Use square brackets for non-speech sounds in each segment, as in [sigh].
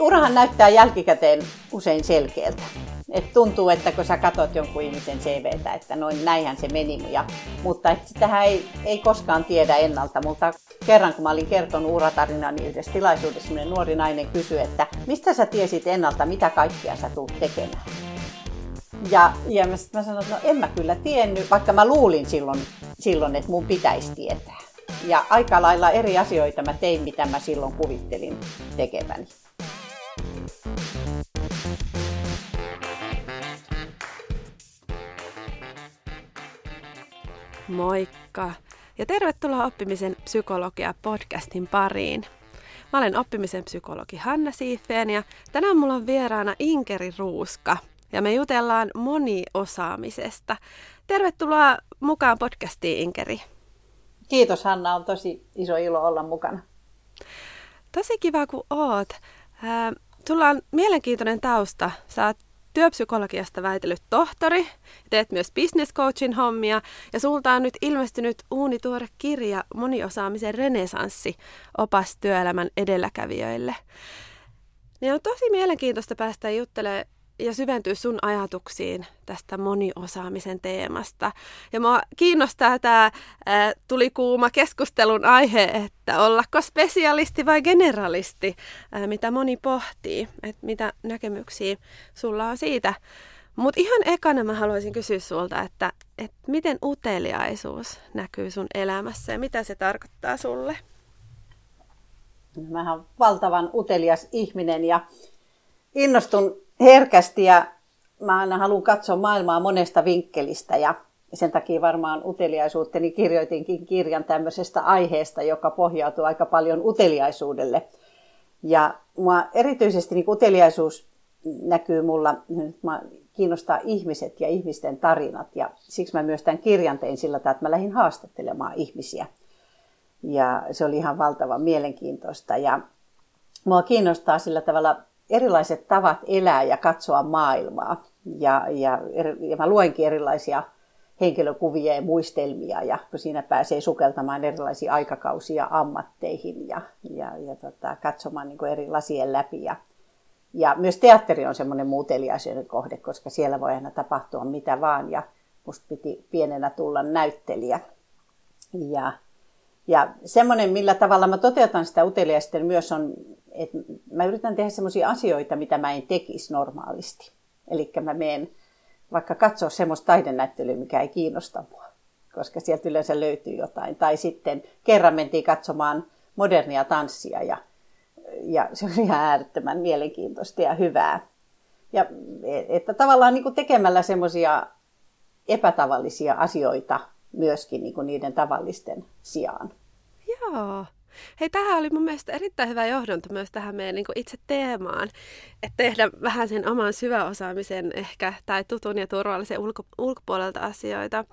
urahan näyttää jälkikäteen usein selkeältä. Et tuntuu, että kun sä katsot jonkun ihmisen CVtä, että noin näinhän se meni. Ja, mutta et sitähän ei, ei koskaan tiedä ennalta. Mutta kerran kun mä olin kertonut uratarinaa, niin yhdessä tilaisuudessa nuori nainen kysyi, että mistä sä tiesit ennalta, mitä kaikkia sä tulet tekemään. Ja, ja mä, mä sanoin, että no en mä kyllä tiennyt, vaikka mä luulin silloin, silloin että mun pitäisi tietää. Ja aika lailla eri asioita mä tein, mitä mä silloin kuvittelin tekeväni. Moikka! Ja tervetuloa Oppimisen psykologia podcastin pariin. Mä olen oppimisen psykologi Hanna Siifeen ja tänään mulla on vieraana Inkeri Ruuska ja me jutellaan moniosaamisesta. Tervetuloa mukaan podcastiin Inkeri. Kiitos Hanna, on tosi iso ilo olla mukana. Tosi kiva kun oot. Sulla on mielenkiintoinen tausta. Sä oot työpsykologiasta väitellyt tohtori, teet myös business coachin hommia ja sulta on nyt ilmestynyt uunituore kirja Moniosaamisen renesanssi, opas työelämän edelläkävijöille. Niin on tosi mielenkiintoista päästä juttelemaan ja syventyä sun ajatuksiin tästä moniosaamisen teemasta. Ja mua kiinnostaa tämä tuli kuuma keskustelun aihe, että ollako spesialisti vai generalisti, ää, mitä moni pohtii, että mitä näkemyksiä sulla on siitä. Mutta ihan ekana mä haluaisin kysyä sulta, että, että miten uteliaisuus näkyy sun elämässä ja mitä se tarkoittaa sulle? Mä olen valtavan utelias ihminen ja innostun herkästi ja mä aina haluan katsoa maailmaa monesta vinkkelistä ja sen takia varmaan uteliaisuutteni kirjoitinkin kirjan tämmöisestä aiheesta, joka pohjautuu aika paljon uteliaisuudelle. Ja mua erityisesti niin uteliaisuus näkyy mulla, mä kiinnostaa ihmiset ja ihmisten tarinat ja siksi mä myös tämän kirjan tein sillä tavalla, että mä lähdin haastattelemaan ihmisiä. Ja se oli ihan valtavan mielenkiintoista ja mua kiinnostaa sillä tavalla erilaiset tavat elää ja katsoa maailmaa. Ja, ja, ja mä luenkin erilaisia henkilökuvia ja muistelmia, ja siinä pääsee sukeltamaan erilaisia aikakausia ammatteihin ja, ja, ja tota, katsomaan niin eri lasien läpi. Ja, ja myös teatteri on semmoinen muuteliaisuuden kohde, koska siellä voi aina tapahtua mitä vaan, ja musta piti pienenä tulla näyttelijä. Ja, ja semmoinen, millä tavalla mä toteutan sitä uteliaisuutta, myös on että mä yritän tehdä sellaisia asioita, mitä mä en tekisi normaalisti. Eli mä menen vaikka katsoa semmoista taidenäyttelyä, mikä ei kiinnosta mua, koska sieltä yleensä löytyy jotain. Tai sitten kerran mentiin katsomaan modernia tanssia ja, ja se oli ihan äärettömän mielenkiintoista ja hyvää. Ja että tavallaan niin kuin tekemällä semmoisia epätavallisia asioita myöskin niin kuin niiden tavallisten sijaan. Joo. Hei, tähän oli mun mielestä erittäin hyvä johdonto myös tähän meidän niin itse teemaan. Että tehdä vähän sen oman syväosaamisen ehkä tai tutun ja turvallisen ulko, ulkopuolelta asioita.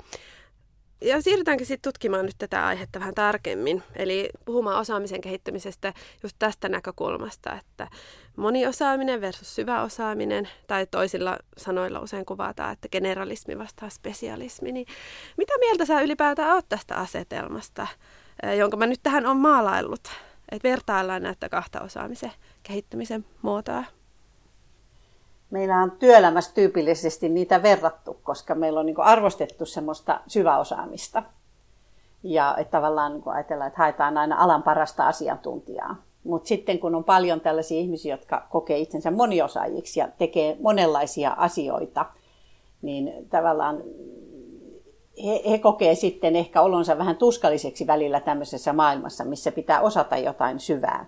Ja siirrytäänkin sitten tutkimaan nyt tätä aihetta vähän tarkemmin. Eli puhumaan osaamisen kehittymisestä just tästä näkökulmasta, että moniosaaminen versus syväosaaminen, tai toisilla sanoilla usein kuvataan, että generalismi vastaa spesialismi. Niin mitä mieltä sä ylipäätään oot tästä asetelmasta? Jonka mä nyt tähän on maalaillut. Että vertaillaan näitä kahta osaamisen kehittymisen muotoa. Meillä on työelämässä tyypillisesti niitä verrattu, koska meillä on niin arvostettu semmoista syväosaamista. Ja että tavallaan niin ajatellaan, että haetaan aina alan parasta asiantuntijaa. Mutta sitten kun on paljon tällaisia ihmisiä, jotka kokee itsensä moniosaajiksi ja tekee monenlaisia asioita, niin tavallaan he, he kokee sitten ehkä olonsa vähän tuskalliseksi välillä tämmöisessä maailmassa, missä pitää osata jotain syvää.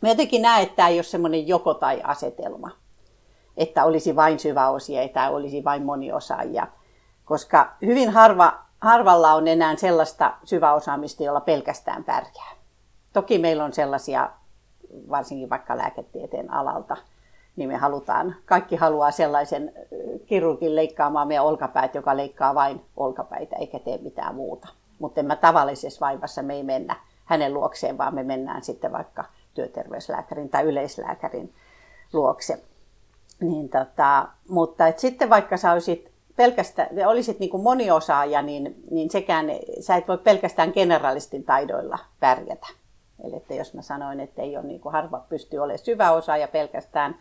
Mä jotenkin näen, että tämä ei ole semmoinen joko tai asetelma, että olisi vain syväosia tai olisi vain moniosaajia, koska hyvin harva, harvalla on enää sellaista syväosaamista, jolla pelkästään pärjää. Toki meillä on sellaisia, varsinkin vaikka lääketieteen alalta, niin me halutaan, kaikki haluaa sellaisen kirurgin leikkaamaan meidän olkapäät, joka leikkaa vain olkapäitä eikä tee mitään muuta. Mutta mä tavallisessa vaivassa me ei mennä hänen luokseen, vaan me mennään sitten vaikka työterveyslääkärin tai yleislääkärin luokse. Niin tota, mutta et sitten vaikka sä olisit pelkästään, olisit niin moniosaaja, niin, niin sekään, sä et voi pelkästään generalistin taidoilla pärjätä. Eli että jos mä sanoin, että ei ole niin kuin harva pystyy olemaan syvä osaaja pelkästään,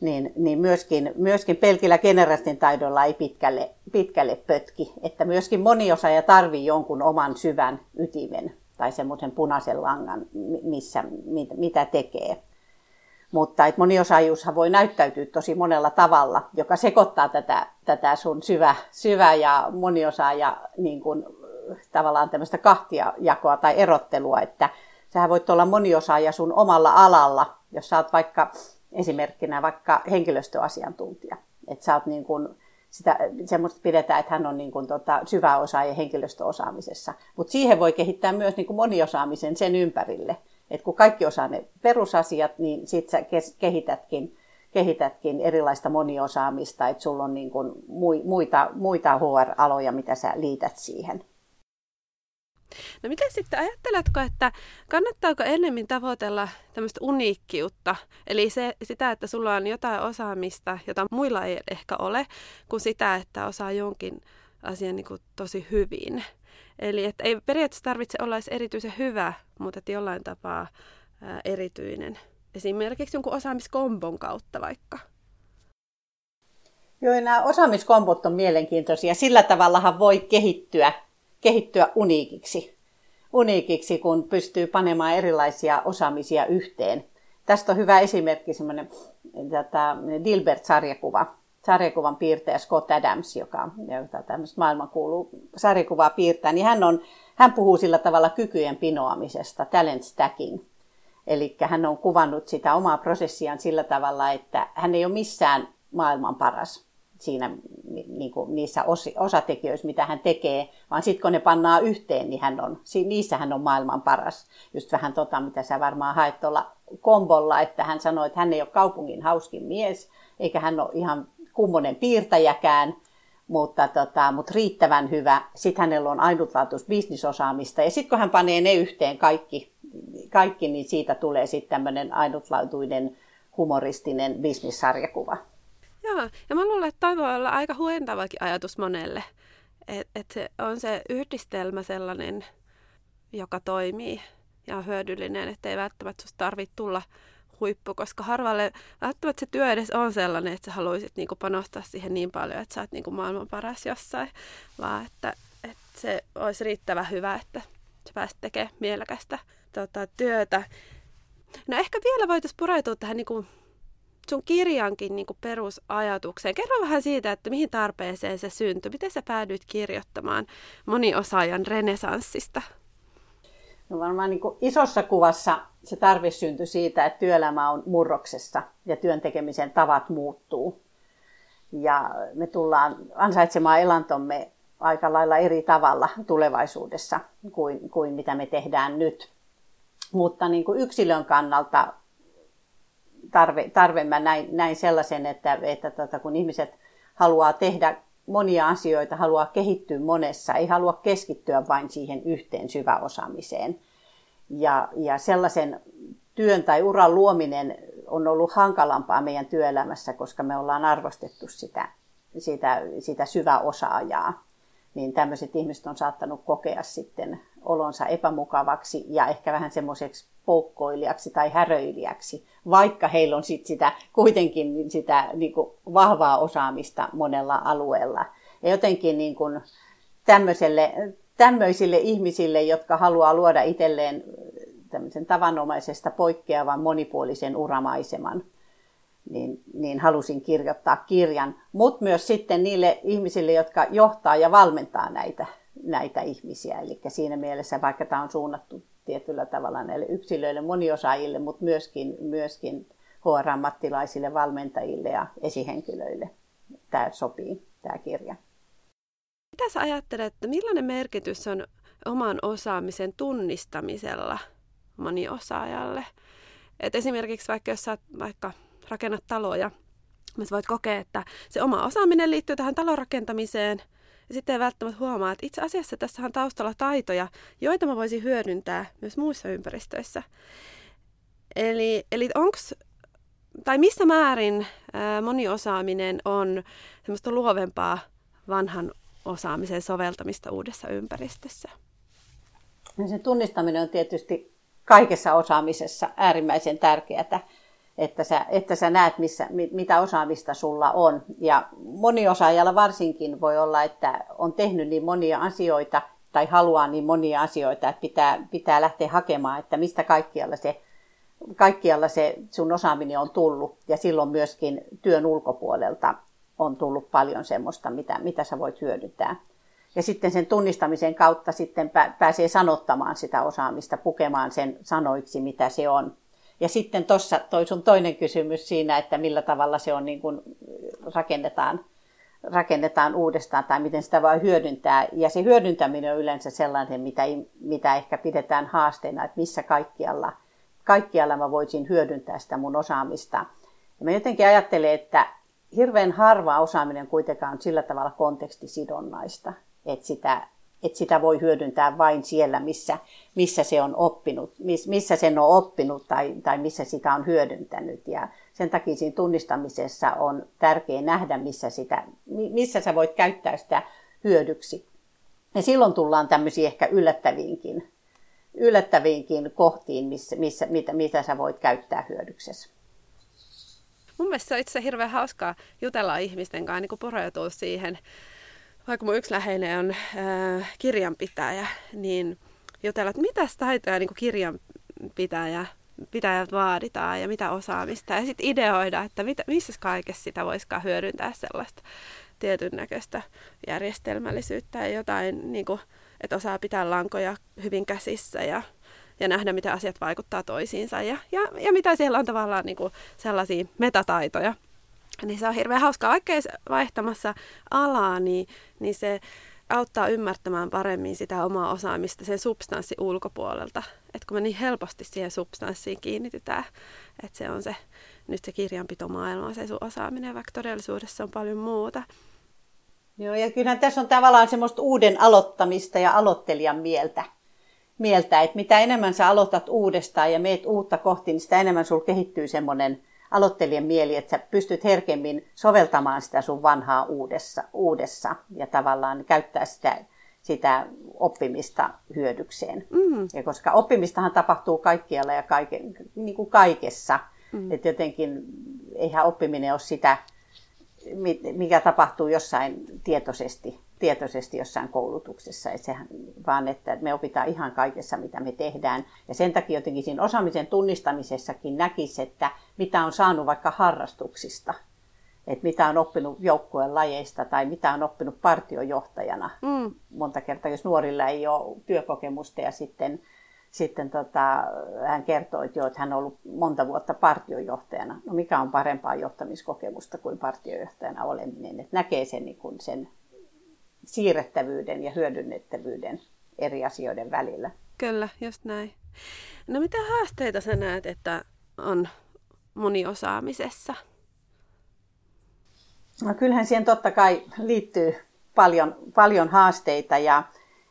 niin, niin myöskin, myöskin pelkillä generalistin taidolla ei pitkälle, pitkälle pötki. Että myöskin moniosaaja tarvii jonkun oman syvän ytimen tai semmoisen punaisen langan, missä, mit, mitä tekee. Mutta et moniosaajuushan voi näyttäytyä tosi monella tavalla, joka sekoittaa tätä, tätä sun syvä, syvä ja moniosaaja niin kuin, tavallaan tämmöistä kahtiajakoa tai erottelua, että sähän voit olla moniosaaja sun omalla alalla, jos sä oot vaikka esimerkkinä vaikka henkilöstöasiantuntija. Että sä oot niin kuin, sitä, semmoista pidetään, että hän on niin kuin tota, syvä osaaja henkilöstöosaamisessa. Mutta siihen voi kehittää myös niin kuin moniosaamisen sen ympärille. Että kun kaikki osaa ne perusasiat, niin sit sä kehitätkin, kehitätkin erilaista moniosaamista, että sulla on niin kuin muita, muita HR-aloja, mitä sä liität siihen. No miten sitten ajatteletko, että kannattaako ennemmin tavoitella tämmöistä uniikkiutta, eli se, sitä, että sulla on jotain osaamista, jota muilla ei ehkä ole, kuin sitä, että osaa jonkin asian niin kuin tosi hyvin. Eli että ei periaatteessa tarvitse olla edes erityisen hyvä, mutta että jollain tapaa ää, erityinen. Esimerkiksi jonkun osaamiskombon kautta vaikka. Joo, nämä osaamiskombot on mielenkiintoisia. Sillä tavallahan voi kehittyä kehittyä uniikiksi, uniikiksi, kun pystyy panemaan erilaisia osaamisia yhteen. Tästä on hyvä esimerkki semmoinen tätä Dilbert-sarjakuva, sarjakuvan piirtäjä Scott Adams, joka, joka tämmöistä maailmankuuluu sarjakuvaa piirtää, niin hän, on, hän puhuu sillä tavalla kykyjen pinoamisesta, talent stacking. Eli hän on kuvannut sitä omaa prosessiaan sillä tavalla, että hän ei ole missään maailman paras siinä niin kuin niissä osatekijöissä, mitä hän tekee, vaan sitten kun ne pannaan yhteen, niin hän on, niissä hän on maailman paras. Just vähän tota, mitä sä varmaan haet tuolla kombolla, että hän sanoi, että hän ei ole kaupungin hauskin mies, eikä hän ole ihan kummonen piirtäjäkään, mutta, tota, mutta riittävän hyvä. Sitten hänellä on ainutlaatuista bisnisosaamista. Ja sitten kun hän panee ne yhteen kaikki, kaikki niin siitä tulee sitten tämmöinen ainutlaatuinen humoristinen bisnissarjakuva. Joo, ja mä luulen, että toi voi olla aika huentavakin ajatus monelle. Että et se on se yhdistelmä sellainen, joka toimii ja on hyödyllinen, että ei välttämättä susta tarvitse tulla huippu, koska harvalle välttämättä se työ edes on sellainen, että sä haluaisit niinku panostaa siihen niin paljon, että sä oot niinku maailman paras jossain, vaan että, että se olisi riittävän hyvä, että sä pääsit tekemään mielekästä tota, työtä. No ehkä vielä voitaisiin pureutua tähän niinku sun kirjankin niin perusajatukseen. Kerro vähän siitä, että mihin tarpeeseen se syntyi. Miten sä päädyit kirjoittamaan moniosaajan renesanssista? No varmaan niin isossa kuvassa se tarve syntyi siitä, että työelämä on murroksessa ja työn tekemisen tavat muuttuu. Ja me tullaan ansaitsemaan elantomme aika lailla eri tavalla tulevaisuudessa kuin, kuin mitä me tehdään nyt. Mutta niin kuin yksilön kannalta tarve, tarve mä näin, näin sellaisen, että, että tota, kun ihmiset haluaa tehdä monia asioita, haluaa kehittyä monessa, ei halua keskittyä vain siihen yhteen syväosaamiseen. Ja, ja sellaisen työn tai uran luominen on ollut hankalampaa meidän työelämässä, koska me ollaan arvostettu sitä, sitä, sitä syväosaajaa. Niin tämmöiset ihmiset on saattanut kokea sitten olonsa epämukavaksi ja ehkä vähän semmoiseksi poukkoilijaksi tai häröilijäksi, vaikka heillä on sit sitä, kuitenkin sitä niin kuin vahvaa osaamista monella alueella. Ja jotenkin niin kuin tämmöiselle, tämmöisille ihmisille, jotka haluaa luoda itselleen tämmöisen tavanomaisesta poikkeavan monipuolisen uramaiseman, niin, niin halusin kirjoittaa kirjan. Mutta myös sitten niille ihmisille, jotka johtaa ja valmentaa näitä, näitä ihmisiä. Eli siinä mielessä, vaikka tämä on suunnattu tietyllä tavalla näille yksilöille, moniosaajille, mutta myöskin, myöskin HR-ammattilaisille, valmentajille ja esihenkilöille. Tämä sopii, tämä kirja. Mitä sä ajattelet, että millainen merkitys on oman osaamisen tunnistamisella moniosaajalle? Et esimerkiksi vaikka jos sä vaikka rakennat taloja, mä voit kokea, että se oma osaaminen liittyy tähän talon rakentamiseen – ja sitten ei välttämättä huomaa, että itse asiassa tässä on taustalla taitoja, joita mä voisin hyödyntää myös muissa ympäristöissä. Eli, eli onko tai missä määrin ää, moniosaaminen on semmoista luovempaa vanhan osaamisen soveltamista uudessa ympäristössä? No sen tunnistaminen on tietysti kaikessa osaamisessa äärimmäisen tärkeää, että sä, että sä näet, missä, mitä osaamista sulla on. Ja moniosaajalla varsinkin voi olla, että on tehnyt niin monia asioita tai haluaa niin monia asioita, että pitää, pitää lähteä hakemaan, että mistä kaikkialla se, kaikkialla se sun osaaminen on tullut. Ja silloin myöskin työn ulkopuolelta on tullut paljon semmoista, mitä, mitä sä voit hyödyntää. Ja sitten sen tunnistamisen kautta sitten pääsee sanottamaan sitä osaamista, pukemaan sen sanoiksi, mitä se on. Ja sitten tuossa toi sun toinen kysymys siinä, että millä tavalla se on niin kuin rakennetaan, rakennetaan uudestaan tai miten sitä voi hyödyntää. Ja se hyödyntäminen on yleensä sellainen, mitä, mitä ehkä pidetään haasteena, että missä kaikkialla, kaikkialla mä voisin hyödyntää sitä mun osaamista. Ja mä jotenkin ajattelen, että hirveän harva osaaminen kuitenkaan on sillä tavalla kontekstisidonnaista, että sitä, että sitä voi hyödyntää vain siellä, missä, missä se on oppinut, missä sen on oppinut tai, tai missä sitä on hyödyntänyt. Ja sen takia siinä tunnistamisessa on tärkeää nähdä, missä, sitä, missä sä voit käyttää sitä hyödyksi. Ja silloin tullaan tämmöisiin ehkä yllättäviinkin, yllättäviinkin kohtiin, missä, missä, mitä, mitä sä voit käyttää hyödyksessä. Mun mielestä se on itse hirveän hauskaa jutella ihmisten kanssa, niin pureutua siihen. Vaikka mun yksi läheinen on äh, kirjanpitäjä, niin jutella, että mitä taitoja niin kirjanpitäjä pitäjät vaaditaan ja mitä osaamista. Ja sitten ideoida, että mitä, missä kaikessa sitä voisikaan hyödyntää sellaista tietyn näköistä järjestelmällisyyttä ja jotain, niin kuin, että osaa pitää lankoja hyvin käsissä ja ja nähdä, miten asiat vaikuttaa toisiinsa ja, ja, ja mitä siellä on tavallaan niin kuin sellaisia metataitoja. Niin se on hirveän hauskaa, vaikka vaihtamassa alaa, niin, niin se auttaa ymmärtämään paremmin sitä omaa osaamista sen substanssi ulkopuolelta. Että kun me niin helposti siihen substanssiin kiinnitytään, että se on se nyt se kirjanpitomaailma, se sun osaaminen, vaikka todellisuudessa on paljon muuta. Joo, ja kyllähän tässä on tavallaan semmoista uuden aloittamista ja aloittelijan mieltä mieltä, että mitä enemmän sä aloitat uudestaan ja meet uutta kohti, niin sitä enemmän sulla kehittyy semmoinen aloittelijan mieli, että sä pystyt herkemmin soveltamaan sitä sun vanhaa uudessa, uudessa ja tavallaan käyttää sitä, sitä oppimista hyödykseen. Mm. Ja koska oppimistahan tapahtuu kaikkialla ja kaike, niin kuin kaikessa, mm. että jotenkin eihän oppiminen ole sitä, mikä tapahtuu jossain tietoisesti tietoisesti jossain koulutuksessa, että sehän, vaan että me opitaan ihan kaikessa, mitä me tehdään. Ja sen takia jotenkin siinä osaamisen tunnistamisessakin näkisi, että mitä on saanut vaikka harrastuksista, että mitä on oppinut joukkueen lajeista tai mitä on oppinut partiojohtajana. Mm. Monta kertaa, jos nuorilla ei ole työkokemusta ja sitten, sitten tota, hän kertoo, että, jo, että hän on ollut monta vuotta partiojohtajana. No mikä on parempaa johtamiskokemusta kuin partiojohtajana oleminen, että näkee sen, niin kuin sen siirrettävyyden ja hyödynnettävyyden eri asioiden välillä. Kyllä, just näin. No mitä haasteita sä näet, että on moniosaamisessa? No kyllähän siihen totta kai liittyy paljon, paljon haasteita ja,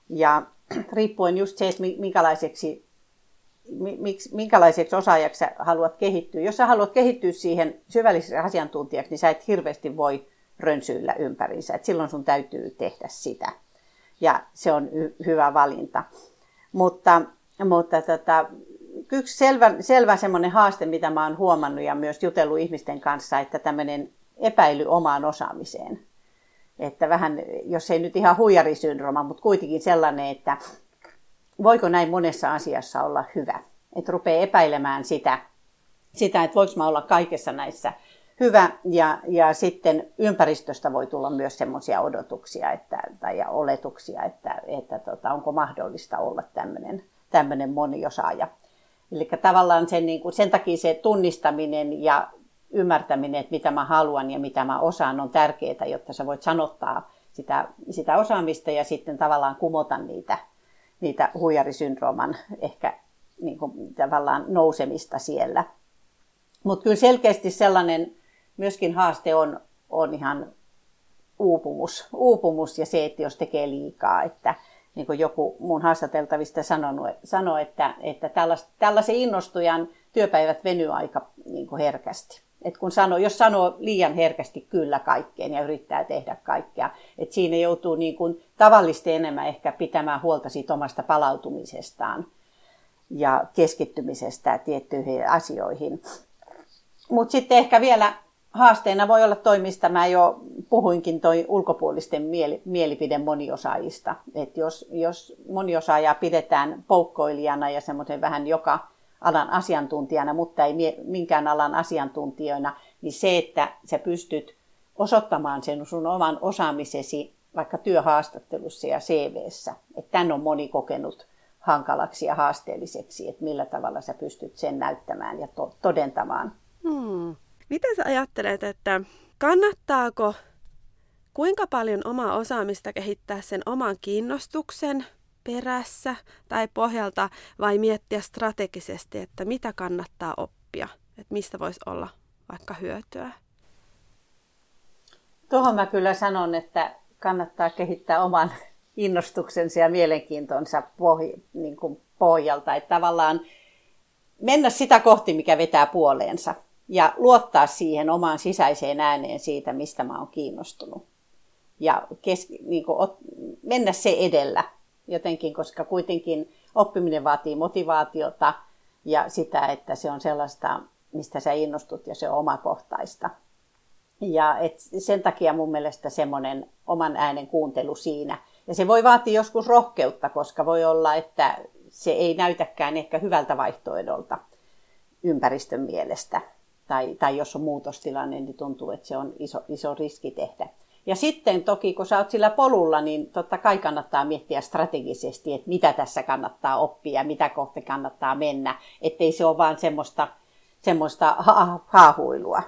ja riippuen just se, että minkälaiseksi, minkälaiseksi osaajaksi haluat kehittyä. Jos sä haluat kehittyä siihen syvälliseksi asiantuntijaksi, niin sä et hirveästi voi rönsyillä ympärinsä. Et silloin sun täytyy tehdä sitä. Ja se on y- hyvä valinta. Mutta, mutta tota, yksi selvä, selvä semmoinen haaste, mitä mä oon huomannut ja myös jutellut ihmisten kanssa, että tämmöinen epäily omaan osaamiseen. Että vähän, jos ei nyt ihan huijarisyndrooma, mutta kuitenkin sellainen, että voiko näin monessa asiassa olla hyvä. Että rupeaa epäilemään sitä, sitä että voiko mä olla kaikessa näissä hyvä ja, ja sitten ympäristöstä voi tulla myös semmoisia odotuksia että, tai ja oletuksia, että, että tota, onko mahdollista olla tämmöinen, tämmöinen moniosaaja. Eli tavallaan sen, niin kuin, sen takia se tunnistaminen ja ymmärtäminen, että mitä mä haluan ja mitä mä osaan, on tärkeää, jotta sä voit sanottaa sitä, sitä osaamista ja sitten tavallaan kumota niitä, niitä huijarisyndrooman ehkä niin kuin, tavallaan nousemista siellä. Mutta kyllä selkeästi sellainen myöskin haaste on, on ihan uupumus, uupumus ja se, että jos tekee liikaa, että niin kuin joku mun haastateltavista sanonut, sanoi, että, että tällais, tällaisen innostujan työpäivät venyy aika niin kuin herkästi. Et kun sanoo, jos sanoo liian herkästi kyllä kaikkeen ja yrittää tehdä kaikkea, että siinä joutuu niin kuin tavallisesti enemmän ehkä pitämään huolta siitä omasta palautumisestaan. ja keskittymisestä tiettyihin asioihin. Mutta sitten ehkä vielä haasteena voi olla toimista, mä jo puhuinkin toi ulkopuolisten mieli, mielipide moniosaajista. että jos, jos moniosaajaa pidetään poukkoilijana ja semmoisen vähän joka alan asiantuntijana, mutta ei minkään alan asiantuntijoina, niin se, että sä pystyt osoittamaan sen sun oman osaamisesi vaikka työhaastattelussa ja CVssä, että tämän on moni kokenut hankalaksi ja haasteelliseksi, että millä tavalla sä pystyt sen näyttämään ja to- todentamaan. Hmm. Miten sä ajattelet, että kannattaako kuinka paljon omaa osaamista kehittää sen oman kiinnostuksen perässä tai pohjalta vai miettiä strategisesti, että mitä kannattaa oppia, että mistä voisi olla vaikka hyötyä? Tuohon mä kyllä sanon, että kannattaa kehittää oman innostuksensa ja mielenkiintonsa pohj- niin kuin pohjalta. Että tavallaan mennä sitä kohti, mikä vetää puoleensa ja luottaa siihen omaan sisäiseen ääneen siitä, mistä mä oon kiinnostunut. Ja kes, niin kuin, ot, mennä se edellä jotenkin, koska kuitenkin oppiminen vaatii motivaatiota ja sitä, että se on sellaista, mistä sä innostut ja se on omakohtaista. Ja et sen takia mun mielestä semmoinen oman äänen kuuntelu siinä. Ja se voi vaatia joskus rohkeutta, koska voi olla, että se ei näytäkään ehkä hyvältä vaihtoehdolta ympäristön mielestä. Tai, tai jos on muutostilanne, niin tuntuu, että se on iso, iso riski tehdä. Ja sitten toki, kun sä oot sillä polulla, niin totta kai kannattaa miettiä strategisesti, että mitä tässä kannattaa oppia, mitä kohti kannattaa mennä, ettei se ole vaan semmoista, semmoista ha- haahuilua.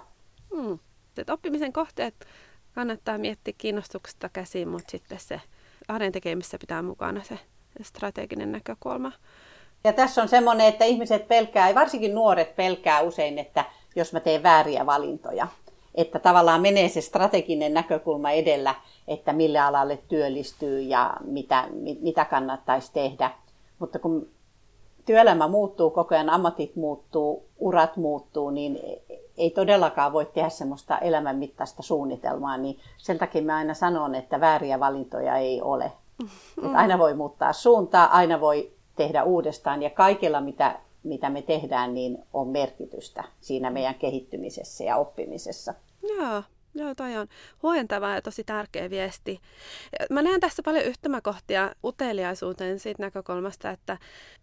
Hmm. oppimisen kohteet kannattaa miettiä kiinnostuksesta käsiin, mutta sitten se arjen tekemissä pitää mukana se strateginen näkökulma. Ja tässä on semmoinen, että ihmiset pelkää, ja varsinkin nuoret pelkää usein, että jos mä teen vääriä valintoja. Että tavallaan menee se strateginen näkökulma edellä, että mille alalle työllistyy ja mitä, mitä kannattaisi tehdä. Mutta kun työelämä muuttuu koko ajan, ammatit muuttuu, urat muuttuu, niin ei todellakaan voi tehdä semmoista elämänmittaista suunnitelmaa. Niin sen takia mä aina sanon, että vääriä valintoja ei ole. Mm. Että aina voi muuttaa suuntaa, aina voi tehdä uudestaan ja kaikella mitä, mitä me tehdään, niin on merkitystä siinä meidän kehittymisessä ja oppimisessa. Joo, Joo, toi on huojentava ja tosi tärkeä viesti. Mä näen tässä paljon yhtymäkohtia uteliaisuuteen siitä näkökulmasta, että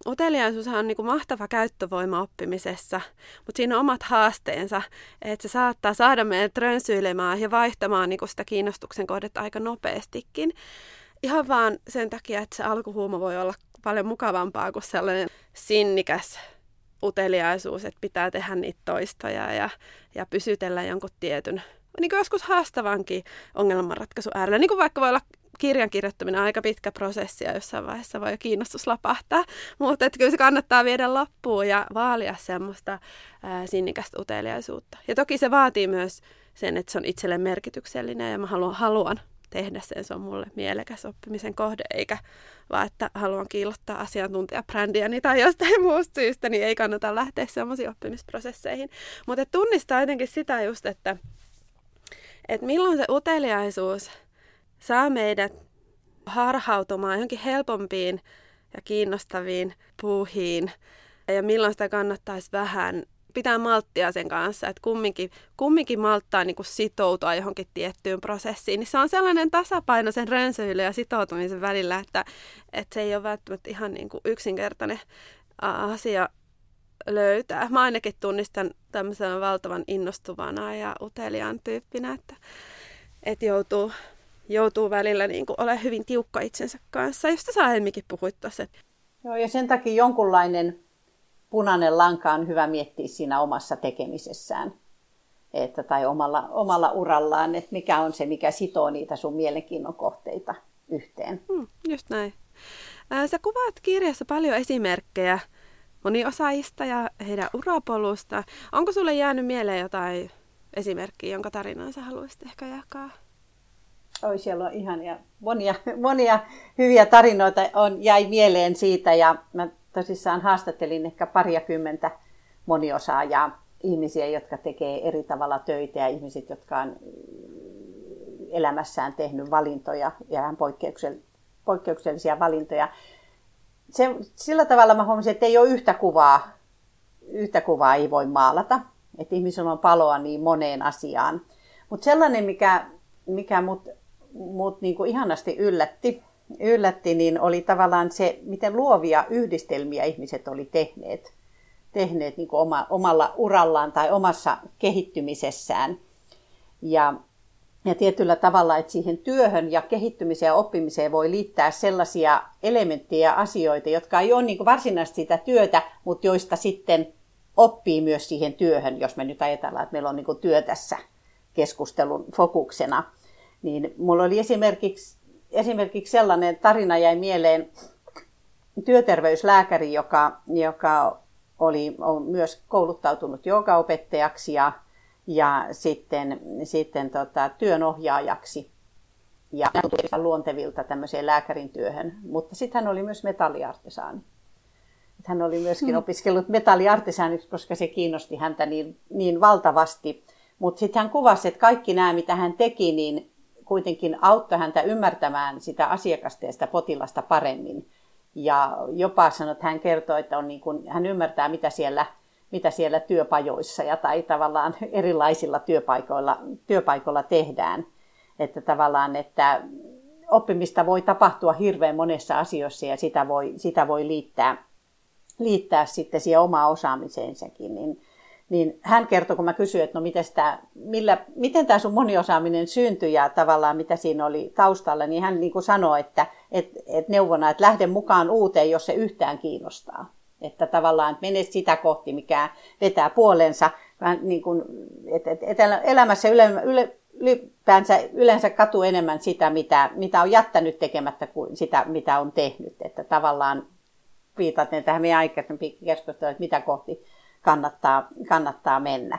uteliaisuus on niin kuin mahtava käyttövoima oppimisessa, mutta siinä on omat haasteensa, että se saattaa saada meidät rönsyilemään ja vaihtamaan niin kuin sitä kiinnostuksen kohdetta aika nopeastikin. Ihan vaan sen takia, että se alkuhuuma voi olla paljon mukavampaa kuin sellainen sinnikäs uteliaisuus, että pitää tehdä niitä toistoja ja, ja pysytellä jonkun tietyn niin kuin joskus haastavankin ongelmanratkaisu äärellä. Niin kuin vaikka voi olla kirjan kirjoittaminen aika pitkä prosessi ja jossain vaiheessa voi jo kiinnostus lapahtaa. Mutta että kyllä se kannattaa viedä loppuun ja vaalia semmoista ää, sinnikästä uteliaisuutta. Ja toki se vaatii myös sen, että se on itselle merkityksellinen ja mä haluan, haluan tehdä sen. Se on mulle mielekäs oppimisen kohde, eikä vaan, että haluan kiillottaa asiantuntijabrändiäni tai jostain muusta syystä, niin ei kannata lähteä semmoisiin oppimisprosesseihin. Mutta tunnistaa jotenkin sitä just, että että milloin se uteliaisuus saa meidät harhautumaan johonkin helpompiin ja kiinnostaviin puuhiin ja milloin sitä kannattaisi vähän pitää malttia sen kanssa, että kumminkin, kumminkin malttaa niin kuin sitoutua johonkin tiettyyn prosessiin, niin se on sellainen tasapaino sen rönsyily ja sitoutumisen välillä, että, että se ei ole välttämättä ihan niin kuin yksinkertainen asia löytää. Mä ainakin tunnistan tämmöisen valtavan innostuvana ja uteliaan tyyppinä, että, että joutuu, joutuu välillä niin kuin olemaan hyvin tiukka itsensä kanssa, josta sä aiemminkin puhuit tuossa. Joo, ja sen takia jonkunlainen punainen lanka on hyvä miettiä siinä omassa tekemisessään. Että, tai omalla, omalla urallaan, että mikä on se, mikä sitoo niitä sun mielenkiinnon kohteita yhteen. Hmm, just näin. Sä kuvaat kirjassa paljon esimerkkejä moniosaajista ja heidän urapolusta. Onko sulle jäänyt mieleen jotain esimerkkiä, jonka tarinaa sä haluaisit ehkä jakaa? Oi, siellä on ihania, monia, monia hyviä tarinoita on, jäi mieleen siitä ja mä tosissaan haastattelin ehkä pariakymmentä moniosaajaa, ihmisiä, jotka tekee eri tavalla töitä ja ihmiset, jotka on elämässään tehnyt valintoja ja poikkeuksellisia valintoja. se, sillä tavalla mä huomasin, että ei ole yhtä kuvaa, yhtä kuvaa ei voi maalata. Että ihmisellä on paloa niin moneen asiaan. Mutta sellainen, mikä, mikä mut, mut niinku ihanasti yllätti, yllätti, niin oli tavallaan se, miten luovia yhdistelmiä ihmiset oli tehneet, tehneet niin kuin oma, omalla urallaan tai omassa kehittymisessään. Ja, ja tietyllä tavalla, että siihen työhön ja kehittymiseen ja oppimiseen voi liittää sellaisia elementtejä ja asioita, jotka ei ole niin kuin varsinaisesti sitä työtä, mutta joista sitten oppii myös siihen työhön, jos me nyt ajatellaan, että meillä on niin työ tässä keskustelun fokuksena. Niin mulla oli esimerkiksi esimerkiksi sellainen tarina jäi mieleen työterveyslääkäri, joka, joka oli on myös kouluttautunut joogaopettajaksi ja, ja sitten, sitten tota, työnohjaajaksi ja luontevilta tämmöiseen lääkärin työhön. Mutta sitten hän oli myös metalliartesaani. Hän oli myöskin hmm. opiskellut metalliartesaaniksi, koska se kiinnosti häntä niin, niin valtavasti. Mutta sitten hän kuvasi, että kaikki nämä, mitä hän teki, niin kuitenkin auttoi häntä ymmärtämään sitä asiakasta ja sitä potilasta paremmin. Ja jopa sanoi, että hän kertoi, että on niin kuin, hän ymmärtää, mitä siellä, mitä siellä työpajoissa ja tai tavallaan erilaisilla työpaikoilla, työpaikoilla tehdään. Että tavallaan, että oppimista voi tapahtua hirveän monessa asioissa ja sitä voi, sitä voi liittää, liittää sitten siihen omaan osaamiseensakin. Niin niin hän kertoi, kun mä kysyin, että no miten tämä, millä, miten tämä sun moniosaaminen syntyi ja tavallaan mitä siinä oli taustalla, niin hän niin kuin sanoi, että et, et neuvona, että lähde mukaan uuteen, jos se yhtään kiinnostaa. Että tavallaan että mene sitä kohti, mikä vetää puolensa. Niin kuin, että, et, et elämässä yle, yle, ylipäänsä yleensä katuu enemmän sitä, mitä, mitä on jättänyt tekemättä kuin sitä, mitä on tehnyt. Että tavallaan viitat tähän meidän aikaisempiin keskusteluun, että mitä kohti kannattaa, kannattaa mennä.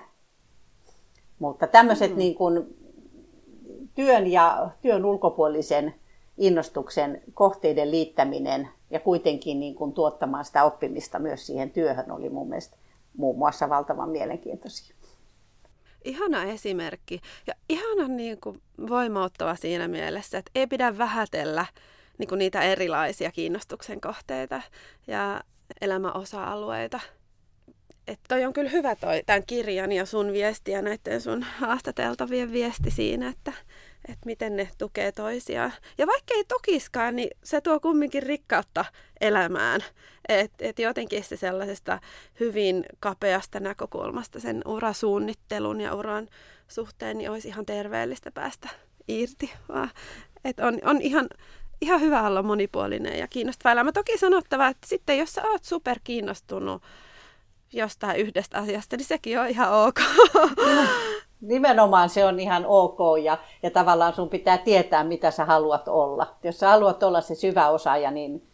Mutta tämmöiset mm. niin kuin työn ja työn ulkopuolisen innostuksen kohteiden liittäminen ja kuitenkin niin kuin tuottamaan sitä oppimista myös siihen työhön oli mun mielestä muun muassa valtavan mielenkiintoisia. Ihana esimerkki ja ihana niin kuin voimauttava siinä mielessä, että ei pidä vähätellä niin kuin niitä erilaisia kiinnostuksen kohteita ja elämäosa-alueita että toi on kyllä hyvä toi, tämän kirjan ja sun viesti ja näiden sun haastateltavien viesti siinä, että, että miten ne tukee toisiaan. Ja vaikka ei tukiskaan, niin se tuo kumminkin rikkautta elämään. Että et jotenkin se sellaisesta hyvin kapeasta näkökulmasta sen urasuunnittelun ja uran suhteen niin olisi ihan terveellistä päästä irti. Että on, on ihan, ihan hyvä olla monipuolinen ja kiinnostava elämä. Toki sanottava, että sitten jos sä oot super kiinnostunut jostain yhdestä asiasta, niin sekin on ihan ok. [laughs] Nimenomaan se on ihan ok ja, ja tavallaan sun pitää tietää, mitä sä haluat olla. Jos sä haluat olla se syvä osaaja, niin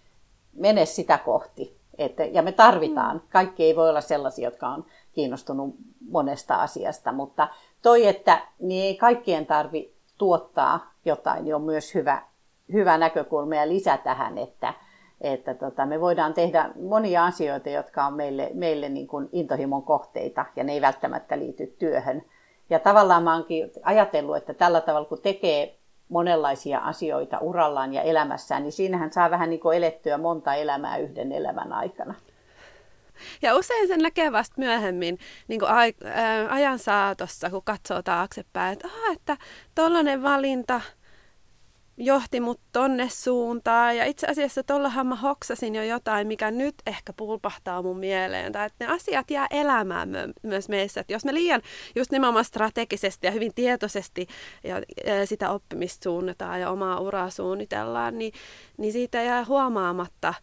mene sitä kohti. Et, ja me tarvitaan. Kaikki ei voi olla sellaisia, jotka on kiinnostunut monesta asiasta, mutta toi, että niin ei kaikkien tarvi tuottaa jotain, niin on myös hyvä, hyvä näkökulma ja lisä tähän, että, että tota, me voidaan tehdä monia asioita, jotka on meille, meille niin kuin intohimon kohteita ja ne ei välttämättä liity työhön. Ja tavallaan mä oonkin ajatellut, että tällä tavalla kun tekee monenlaisia asioita urallaan ja elämässään, niin siinähän saa vähän niin kuin elettyä monta elämää yhden elämän aikana. Ja usein sen näkee vasta myöhemmin niin kuin ajan saatossa, kun katsoo taaksepäin, että, että tollainen valinta – johti mut tonne suuntaan. Ja itse asiassa tollahan mä hoksasin jo jotain, mikä nyt ehkä pulpahtaa mun mieleen. Tai että ne asiat jää elämään my- myös meissä. Että jos me liian just nimenomaan strategisesti ja hyvin tietoisesti ja, ja sitä oppimista suunnataan ja omaa uraa suunnitellaan, niin, niin siitä jää huomaamatta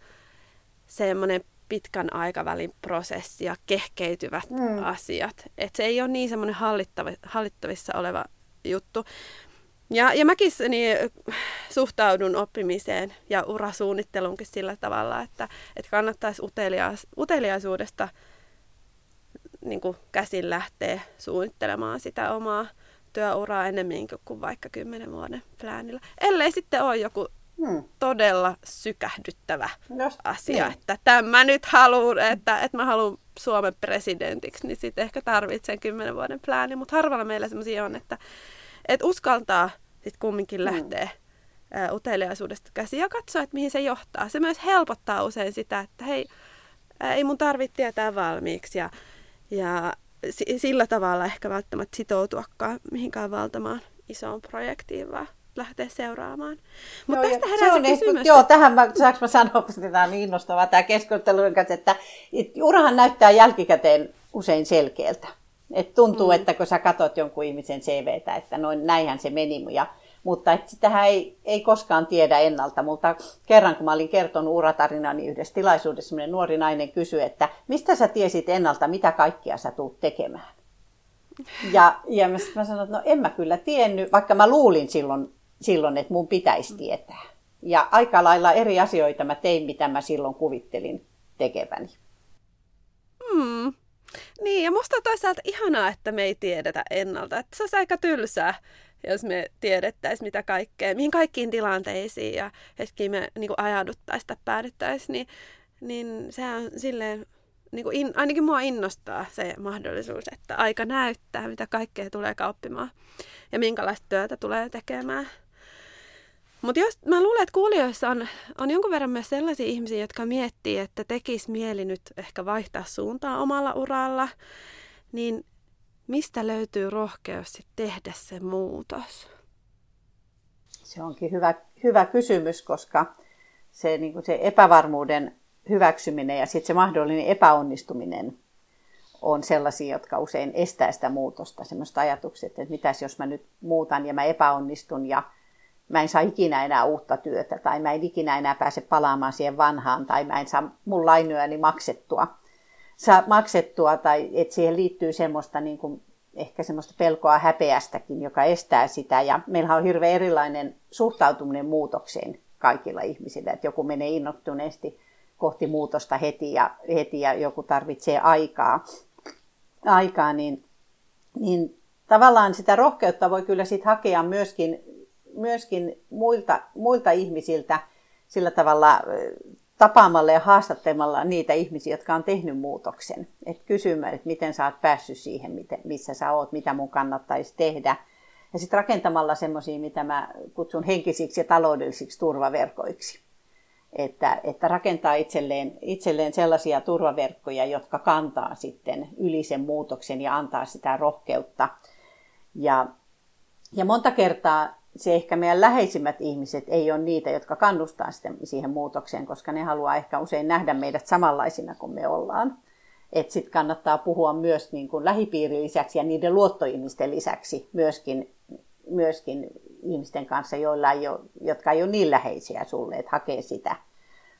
semmoinen pitkän aikavälin prosessi ja kehkeytyvät mm. asiat. Että se ei ole niin semmoinen hallittavissa oleva juttu. Ja, ja mäkin niin, suhtaudun oppimiseen ja urasuunnitteluunkin sillä tavalla, että, että kannattaisi uteliais, uteliaisuudesta niin kuin käsin lähteä suunnittelemaan sitä omaa työuraa enemmän kuin vaikka kymmenen vuoden pläänillä. Ellei sitten ole joku hmm. todella sykähdyttävä Just, asia, niin. että tämä nyt haluan, että, että mä haluan Suomen presidentiksi, niin sitten ehkä tarvitsen kymmenen vuoden plääni, mutta harvalla meillä sellaisia on, että, että uskaltaa sitten kumminkin mm. lähtee uteliaisuudesta käsi ja katsoa, että mihin se johtaa. Se myös helpottaa usein sitä, että hei, ei mun tarvitse tietää valmiiksi ja, ja sillä tavalla ehkä välttämättä sitoutuakaan mihinkään valtamaan isoon projektiin, vaan lähteä seuraamaan. Mutta tästä herää se, on kysymys. Ehkä, joo, tähän mä, saanko mä sanoa, että tämä on innostavaa tämä keskustelu, että, että urahan näyttää jälkikäteen usein selkeältä. Et tuntuu, mm. että kun sä katsot jonkun ihmisen CVtä, että noin näinhän se meni. Ja, mutta että sitähän ei, ei koskaan tiedä ennalta. Mutta kerran kun mä olin kertonut uratarinani yhdessä tilaisuudessa, nuori nainen kysyi, että mistä sä tiesit ennalta, mitä kaikkia sä tuut tekemään? Ja, ja mä, mä sanoin, että no en mä kyllä tiennyt, vaikka mä luulin silloin, silloin että mun pitäisi tietää. Ja aika lailla eri asioita mä tein, mitä mä silloin kuvittelin tekeväni. Niin, ja musta on toisaalta ihanaa, että me ei tiedetä ennalta. Että se olisi aika tylsää, jos me tiedettäisiin mitä kaikkea, mihin kaikkiin tilanteisiin ja hetkiin me niin ajauduttaisiin tai päädyttäisiin, niin, niin sehän on silleen, niin kuin in, ainakin mua innostaa se mahdollisuus, että aika näyttää, mitä kaikkea tulee kauppimaan ja minkälaista työtä tulee tekemään. Mutta jos mä luulen, että kuulijoissa on, on jonkun verran myös sellaisia ihmisiä, jotka miettii, että tekisi mieli nyt ehkä vaihtaa suuntaa omalla uralla, niin mistä löytyy rohkeus tehdä se muutos? Se onkin hyvä, hyvä kysymys, koska se, niin kuin se epävarmuuden hyväksyminen ja sitten se mahdollinen epäonnistuminen on sellaisia, jotka usein estää sitä muutosta. Semmoista ajatukset, että mitäs jos mä nyt muutan ja mä epäonnistun ja mä en saa ikinä enää uutta työtä tai mä en ikinä enää pääse palaamaan siihen vanhaan tai mä en saa mun lainoja maksettua. Saa maksettua tai että siihen liittyy semmoista niin kuin, ehkä semmoista pelkoa häpeästäkin, joka estää sitä. Ja meillä on hirveän erilainen suhtautuminen muutokseen kaikilla ihmisillä, että joku menee innottuneesti kohti muutosta heti ja, heti ja joku tarvitsee aikaa, aikaa niin, niin tavallaan sitä rohkeutta voi kyllä sit hakea myöskin myöskin muilta, muilta ihmisiltä sillä tavalla tapaamalla ja haastattelemalla niitä ihmisiä, jotka on tehnyt muutoksen. Et kysymään, että miten sä oot päässyt siihen, missä sä oot, mitä mun kannattaisi tehdä. Ja sitten rakentamalla semmoisia, mitä mä kutsun henkisiksi ja taloudellisiksi turvaverkoiksi. Että, että rakentaa itselleen, itselleen sellaisia turvaverkkoja, jotka kantaa sitten yli sen muutoksen ja antaa sitä rohkeutta. Ja, ja monta kertaa se ehkä meidän läheisimmät ihmiset ei ole niitä, jotka kannustaa siihen muutokseen, koska ne haluaa ehkä usein nähdä meidät samanlaisina kuin me ollaan. Että sitten kannattaa puhua myös niin kuin lähipiirin lisäksi ja niiden luottoihmisten lisäksi myöskin, myöskin ihmisten kanssa, joilla ei ole, jotka ei ole niin läheisiä sulle, että hakee sitä,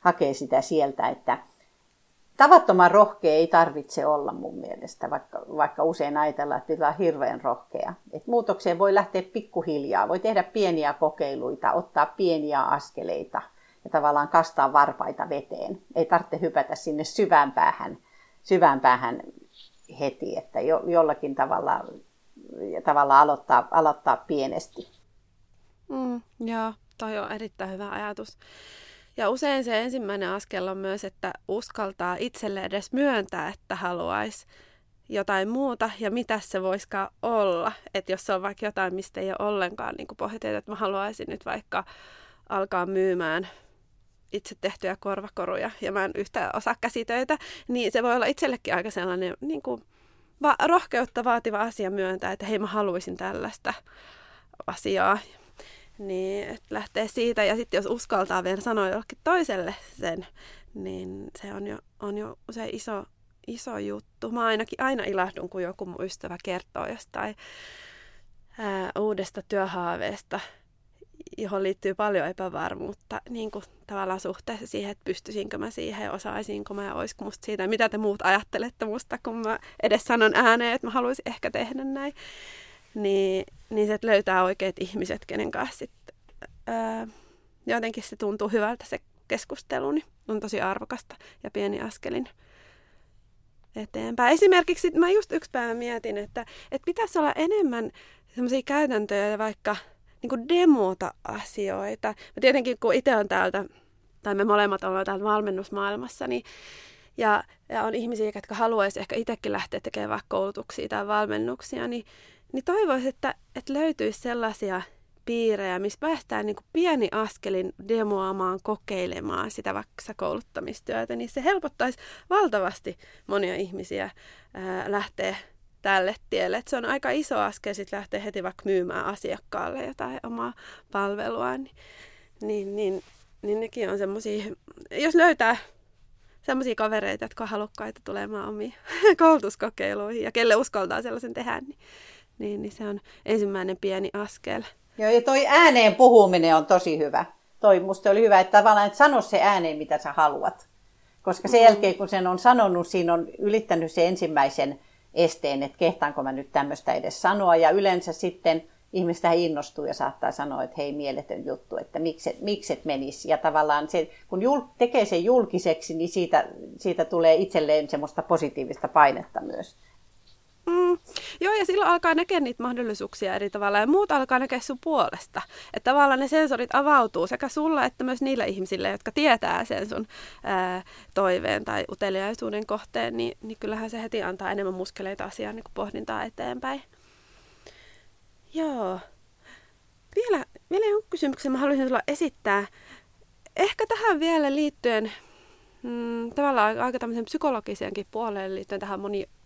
hakee sitä sieltä, että tavattoman rohkea ei tarvitse olla mun mielestä, vaikka, vaikka usein ajatellaan, että pitää hirveän rohkea. Et muutokseen voi lähteä pikkuhiljaa, voi tehdä pieniä kokeiluita, ottaa pieniä askeleita ja tavallaan kastaa varpaita veteen. Ei tarvitse hypätä sinne syvään päähän, syvään päähän heti, että jo, jollakin tavalla, tavalla aloittaa, aloittaa pienesti. Mm, joo, toi on erittäin hyvä ajatus. Ja usein se ensimmäinen askel on myös, että uskaltaa itselle edes myöntää, että haluaisi jotain muuta ja mitä se voisikaan olla. Että jos se on vaikka jotain, mistä ei ole ollenkaan niin pohjatietä, että mä haluaisin nyt vaikka alkaa myymään itse tehtyjä korvakoruja ja mä en yhtään osaa käsitöitä, niin se voi olla itsellekin aika sellainen niin kuin, va- rohkeutta vaativa asia myöntää, että hei mä haluaisin tällaista asiaa. Niin, että lähtee siitä. Ja sitten jos uskaltaa vielä sanoa jollekin toiselle sen, niin se on jo, on jo se iso, iso juttu. Mä ainakin aina ilahdun, kun joku mun ystävä kertoo jostain ää, uudesta työhaaveesta, johon liittyy paljon epävarmuutta niin kuin tavallaan suhteessa siihen, että pystyisinkö mä siihen, osaisinko mä ja olisiko musta siitä, mitä te muut ajattelette musta, kun mä edes sanon ääneen, että mä haluaisin ehkä tehdä näin niin, niin se, että löytää oikeat ihmiset, kenen kanssa sitten jotenkin se tuntuu hyvältä se keskustelu, niin on tosi arvokasta ja pieni askelin eteenpäin. Esimerkiksi mä just yksi päivä mietin, että, että pitäisi olla enemmän sellaisia käytäntöjä vaikka niin demota asioita. Mä tietenkin kun itse on täältä, tai me molemmat ollaan täällä valmennusmaailmassa, niin ja, ja on ihmisiä, jotka haluaisi ehkä itsekin lähteä tekemään koulutuksia tai valmennuksia, niin niin toivoisin, että, että löytyisi sellaisia piirejä, missä päästään niin pieni askelin demoamaan, kokeilemaan sitä vaikka kouluttamistyötä, niin se helpottaisi valtavasti monia ihmisiä ää, lähteä tälle tielle. Et se on aika iso askel sitten lähteä heti vaikka myymään asiakkaalle jotain omaa palvelua. Niin, niin, niin, niin nekin on semmoisia, jos löytää semmoisia kavereita, jotka on halukkaita tulemaan omiin [laughs] koulutuskokeiluihin ja kelle uskaltaa sellaisen tehdä, niin, niin, niin se on ensimmäinen pieni askel. Joo, ja toi ääneen puhuminen on tosi hyvä. Toi musta oli hyvä, että tavallaan että sano se ääneen, mitä sä haluat. Koska sen mm. jälkeen, kun sen on sanonut, siinä on ylittänyt se ensimmäisen esteen, että kehtaanko mä nyt tämmöistä edes sanoa. Ja yleensä sitten ihmistä innostuu ja saattaa sanoa, että hei, mieletön juttu, että mikset, mikset menisi. Ja tavallaan se, kun jul, tekee sen julkiseksi, niin siitä, siitä tulee itselleen semmoista positiivista painetta myös. Mm, joo, ja silloin alkaa näkeä niitä mahdollisuuksia eri tavalla, ja muut alkaa näkeä sun puolesta. Että tavallaan ne sensorit avautuu sekä sulla että myös niille ihmisille, jotka tietää sen sun ää, toiveen tai uteliaisuuden kohteen, niin, niin kyllähän se heti antaa enemmän muskeleita asiaan niin pohdintaa eteenpäin. Joo. Vielä, vielä jonkun kysymyksen mä haluaisin tulla esittää. Ehkä tähän vielä liittyen, mm, tavallaan aika tämmöisen psykologiseenkin puoleen liittyen tähän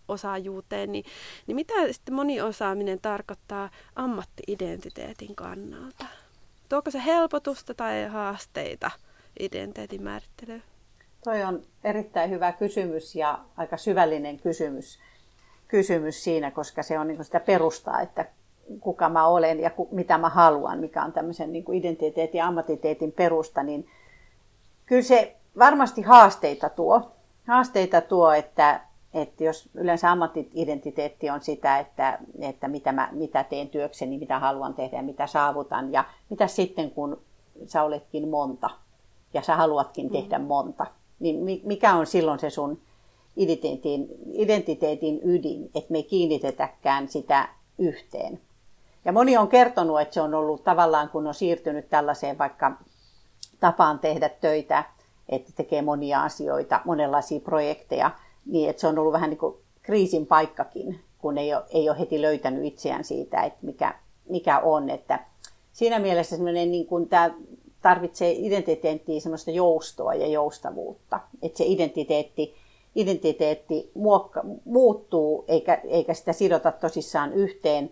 moniosaajuuteen, niin, niin mitä sitten moniosaaminen tarkoittaa ammattiidentiteetin kannalta? Tuoko se helpotusta tai haasteita identiteetin määrittelyyn? Toi on erittäin hyvä kysymys ja aika syvällinen kysymys, kysymys siinä, koska se on niin sitä perustaa, että kuka mä olen ja ku, mitä mä haluan, mikä on tämmöisen niin identiteetin ja ammattiteetin perusta, niin kyllä se varmasti haasteita tuo. Haasteita tuo, että, että jos yleensä ammattiidentiteetti on sitä, että, että mitä, mä, mitä teen työkseni, mitä haluan tehdä ja mitä saavutan, ja mitä sitten kun sä oletkin monta ja sä haluatkin mm. tehdä monta, niin mikä on silloin se sun identiteetin, identiteetin ydin, että me ei kiinnitetäkään sitä yhteen. Ja moni on kertonut, että se on ollut tavallaan, kun on siirtynyt tällaiseen vaikka tapaan tehdä töitä, että tekee monia asioita, monenlaisia projekteja, niin että se on ollut vähän niin kuin kriisin paikkakin, kun ei ole, ei ole heti löytänyt itseään siitä, että mikä, mikä on. Että siinä mielessä semmoinen, niin kuin tämä tarvitsee identiteettiin semmoista joustoa ja joustavuutta, että se identiteetti, identiteetti muokka, muuttuu eikä, eikä sitä sidota tosissaan yhteen,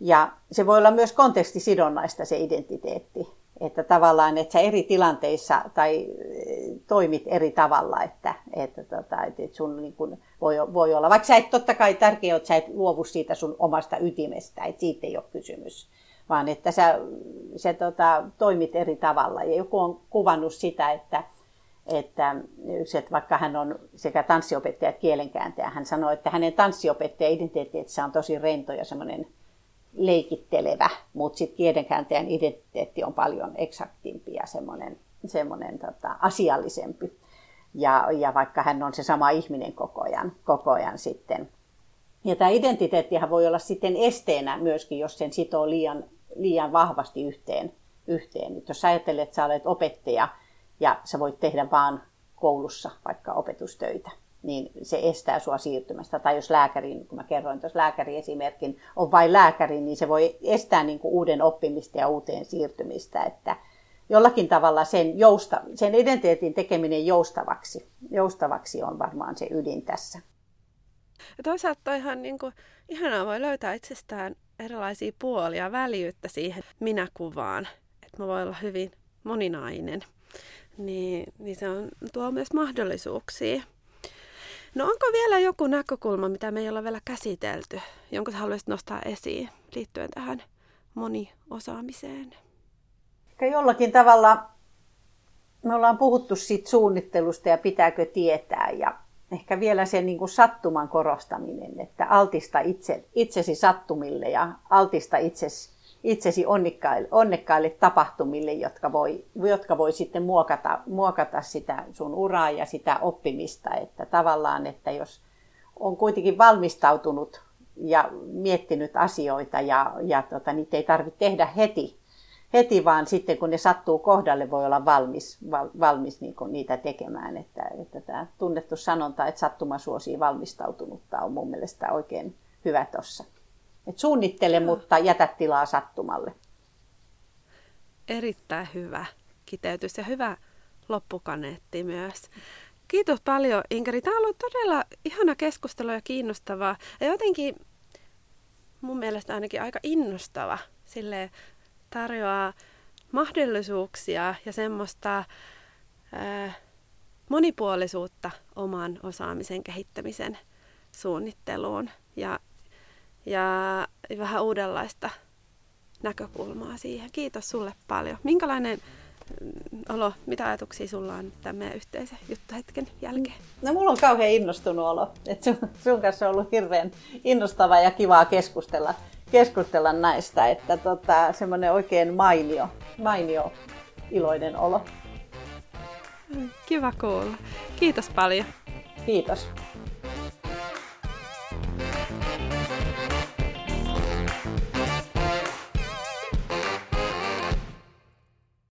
ja se voi olla myös kontekstisidonnaista se identiteetti. Että tavallaan, että sä eri tilanteissa tai eh, toimit eri tavalla, että, että, tota, että sun niin kun voi, voi olla, vaikka sä et totta kai tärkeää, että sä et luovu siitä sun omasta ytimestä, että siitä ei ole kysymys, vaan että sä, sä tota, toimit eri tavalla. Ja joku on kuvannut sitä, että, että, että vaikka hän on sekä tanssiopettaja että kielenkääntäjä, hän sanoi, että hänen tanssiopettaja identiteetissä on tosi rento ja semmoinen leikittelevä, mutta sitten kielenkääntäjän identiteetti on paljon eksaktimpi ja semmoinen, semmoinen tota, asiallisempi. Ja, ja vaikka hän on se sama ihminen koko ajan, koko ajan sitten. Ja tämä identiteettihän voi olla sitten esteenä myöskin, jos sen sitoo liian, liian vahvasti yhteen. yhteen. Nyt jos ajattelet, että sä olet opettaja ja sä voit tehdä vaan koulussa vaikka opetustöitä, niin se estää sua siirtymästä. Tai jos lääkäri, niin kun mä kerroin tuossa lääkäriesimerkin, on vain lääkäri, niin se voi estää niin kuin uuden oppimista ja uuteen siirtymistä. Että jollakin tavalla sen, jousta, sen identiteetin tekeminen joustavaksi, joustavaksi on varmaan se ydin tässä. Ja toisaalta ihan niin kuin, ihanaa voi löytää itsestään erilaisia puolia, väljyyttä siihen minäkuvaan. Että mä voin olla hyvin moninainen. Niin, niin se on, tuo myös mahdollisuuksia. No onko vielä joku näkökulma, mitä me ei olla vielä käsitelty, jonka haluaisit nostaa esiin liittyen tähän moniosaamiseen? Jollakin tavalla me ollaan puhuttu siitä suunnittelusta ja pitääkö tietää ja ehkä vielä sen niin kuin sattuman korostaminen, että altista itse, itsesi sattumille ja altista itsesi itsesi onnekkaille, onnekkaille tapahtumille, jotka voi, jotka voi sitten muokata, muokata sitä sun uraa ja sitä oppimista. Että tavallaan, että jos on kuitenkin valmistautunut ja miettinyt asioita ja, ja tota, niitä ei tarvitse tehdä heti, heti, vaan sitten kun ne sattuu kohdalle, voi olla valmis, val, valmis niin niitä tekemään. Että, että tämä tunnettu sanonta, että sattuma suosii valmistautunutta, on mun mielestä oikein hyvä tuossa. Et suunnittele, mutta jätä tilaa sattumalle. erittäin hyvä kiteytys ja hyvä loppukaneetti myös. Kiitos paljon Inkeri. Tämä on ollut todella ihana keskustelu ja kiinnostavaa. Ja jotenkin mun mielestä ainakin aika innostava. Sille tarjoaa mahdollisuuksia ja semmoista ää, monipuolisuutta oman osaamisen kehittämisen suunnitteluun ja, ja vähän uudenlaista näkökulmaa siihen. Kiitos sulle paljon. Minkälainen mm, olo, mitä ajatuksia sulla on tämän meidän yhteisen juttuhetken jälkeen? No mulla on kauhean innostunut olo. Et sun, sun kanssa on ollut hirveän innostava ja kivaa keskustella, keskustella näistä. Että tota, semmoinen oikein mainio, mainio iloinen olo. Kiva kuulla. Kiitos paljon. Kiitos.